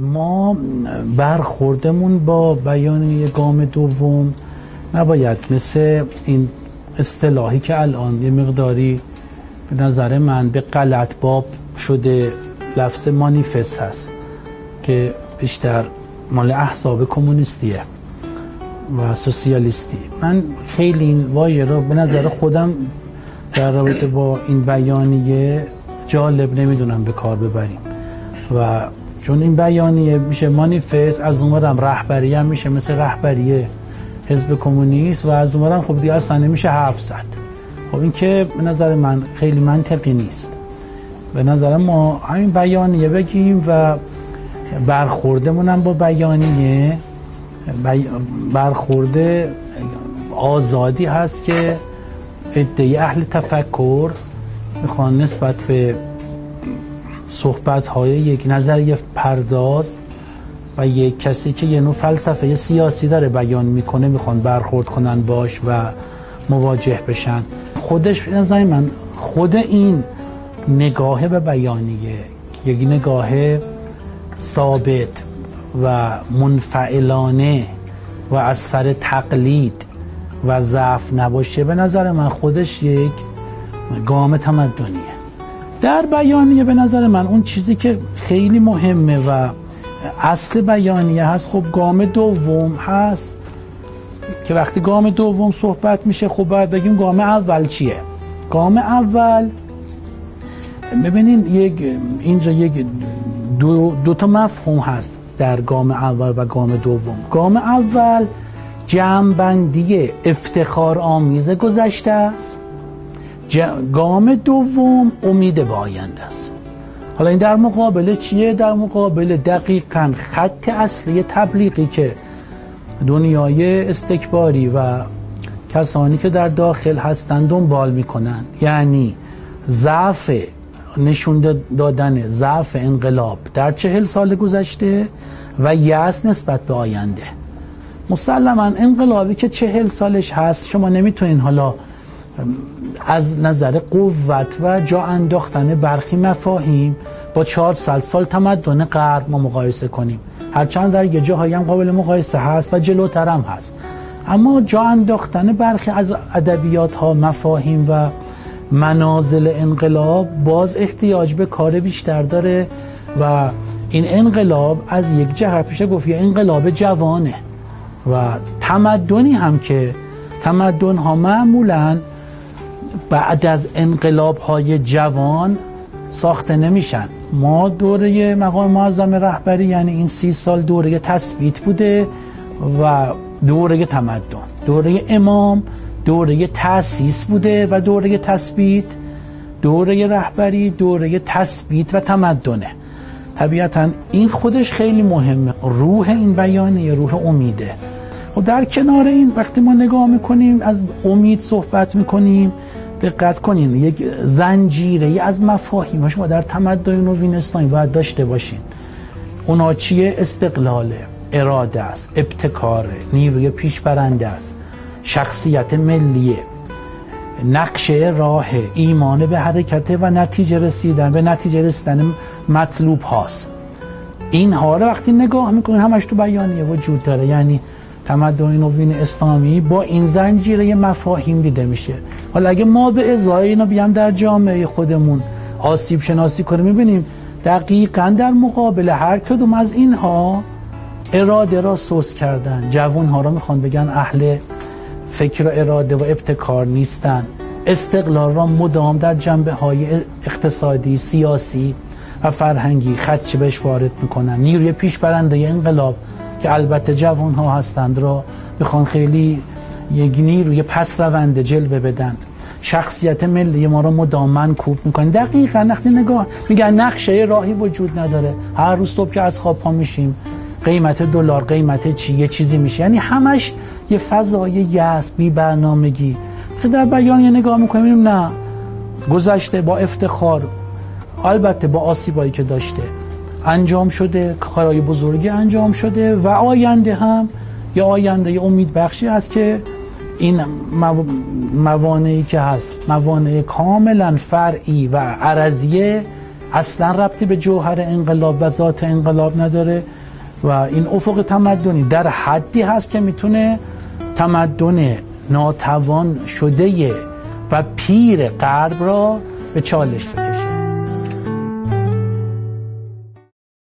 ما برخوردمون با بیان گام دوم نباید مثل این اصطلاحی که الان یه مقداری به نظر من به غلط باب شده لفظ مانیفست هست که بیشتر مال احزاب کمونیستیه و سوسیالیستی. من خیلی این واژه رو به نظر خودم در رابطه با این بیانیه جالب نمی‌دونم به کار ببریم. و چون این بیانیه میشه مانیفست از اونورم رهبری هم میشه مثل رهبری حزب کمونیست و از اونورم خب دیگه اصلا نمیشه حرف زد. خب این که به نظر من خیلی منطقی نیست. به نظر ما همین بیانیه بگیم و برخوردمون با بیانیه. برخورده آزادی هست که ادعی اهل تفکر می‌خوان نسبت به صحبت های یک نظریه پرداز و یک کسی که یه نوع فلسفه سیاسی داره بیان می‌کنه می‌خوان برخورد کنن باش و مواجه بشن. خودش نظر من خود این نگاه به بیانیه یک نگاه ثابت و منفعلانه و از سر تقلید و ضعف نباشه به نظر من خودش یک گام تمدنیه. در بیانیه به نظر من اون چیزی که خیلی مهمه و اصل بیانیه هست خب گام دوم هست که وقتی گام دوم صحبت میشه خب باید بگیم گام اول چیه؟ گام اول ببینین یک اینجا یک دو, دو تا مفهوم هست در گام اول و گام دوم. گام اول جمعبندی افتخار آمیز گذشته است. گام دوم امید به آینده است. حالا این در مقابل چیه؟ در مقابل دقیقا خط اصلی تبلیغی که دنیای استکباری و کسانی که در داخل هستند دنبال می‌کنن. یعنی ضعف نشون دادن ضعف انقلاب در چهل سال گذشته و یأس نسبت به آینده. مسلما انقلابی که چهل سالش هست شما نمی‌تونین حالا از نظر قوت و جا انداختن برخی مفاهیم با چهار سال سال تمدن غرب ما مقایسه کنیم. هرچند در یه جاهایی هم قابل مقایسه هست و جلوتر هم هست. اما جا انداختن برخی از ادبیات ها مفاهیم و منازل انقلاب باز احتیاج به کار بیشتر داره و این انقلاب از یک جهت پیش گفت یه انقلاب جوانه و تمدنی هم که تمدن ها معمولا بعد از انقلاب های جوان ساخته نمیشن. ما دوره مقام معظم رهبری یعنی این سی سال دوره تثبیت بوده و دوره تمدن دوره امام دوره تاسیس بوده و دوره تثبیت دوره رهبری دوره تثبیت و تمدنه. طبیعتا این خودش خیلی مهمه. روح این بیانیه روح امیده. و در کنار این وقتی ما نگاه می‌کنیم از امید صحبت می‌کنیم دقت کنین یک زنجیره از مفاهیم شما در تمدن نوین باید داشته باشین. اونا چیه؟ استقلاله اراده است ابتکاره نیروی پیشبرنده است شخصیت ملیه نقشه راه ایمان به حرکت و نتیجه رسیدن به نتیجه رسیدن مطلوب هاست. این رو وقتی نگاه می‌کنین همش تو بیانیه وجود داره. یعنی تمدن نوین اسلامی با این زنجیره مفاهیم دیده میشه. حالا اگه ما به ازای اینو بیام در جامعه خودمون آسیب شناسی کنیم می‌بینیم دقیقا در مقابل هر کدوم از اینها اراده را سوس کردن. جوان ها را می‌خوان بگن اهل فکر و اراده و ابتکار نیستن. استقلال را مدام در جنبه های اقتصادی سیاسی و فرهنگی خدچه بهش وارد می‌کنن. نیروی پیش برنده انقلاب که البته جوان ها هستند را می‌خوان خیلی یک نیروی پس رونده جلوه بدن. شخصیت ملی ما رو مدام کوب می‌کنن دقیقا وقتی نگاه میگن نقشه راهی وجود نداره. هر روز صبح که از خواب پا میشیم قیمت دلار قیمت چی یه چیزی میشه. یعنی همش یه فضای یس بی برنامگی. که در بیان یه نگاه می‌کنیم نه. گذشته با افتخار البته با آسیبایی که داشته. انجام شده کارهای بزرگی انجام شده و آینده هم یه آینده یه امید بخشی است که این موانعی که هست موانع کاملا فرعی و عرضیه اصلا ربطی به جوهر انقلاب و ذات انقلاب نداره و این افق تمدنی در حدی هست که می‌تونه تمدن ناتوان شده و پیر غرب را به چالش بده.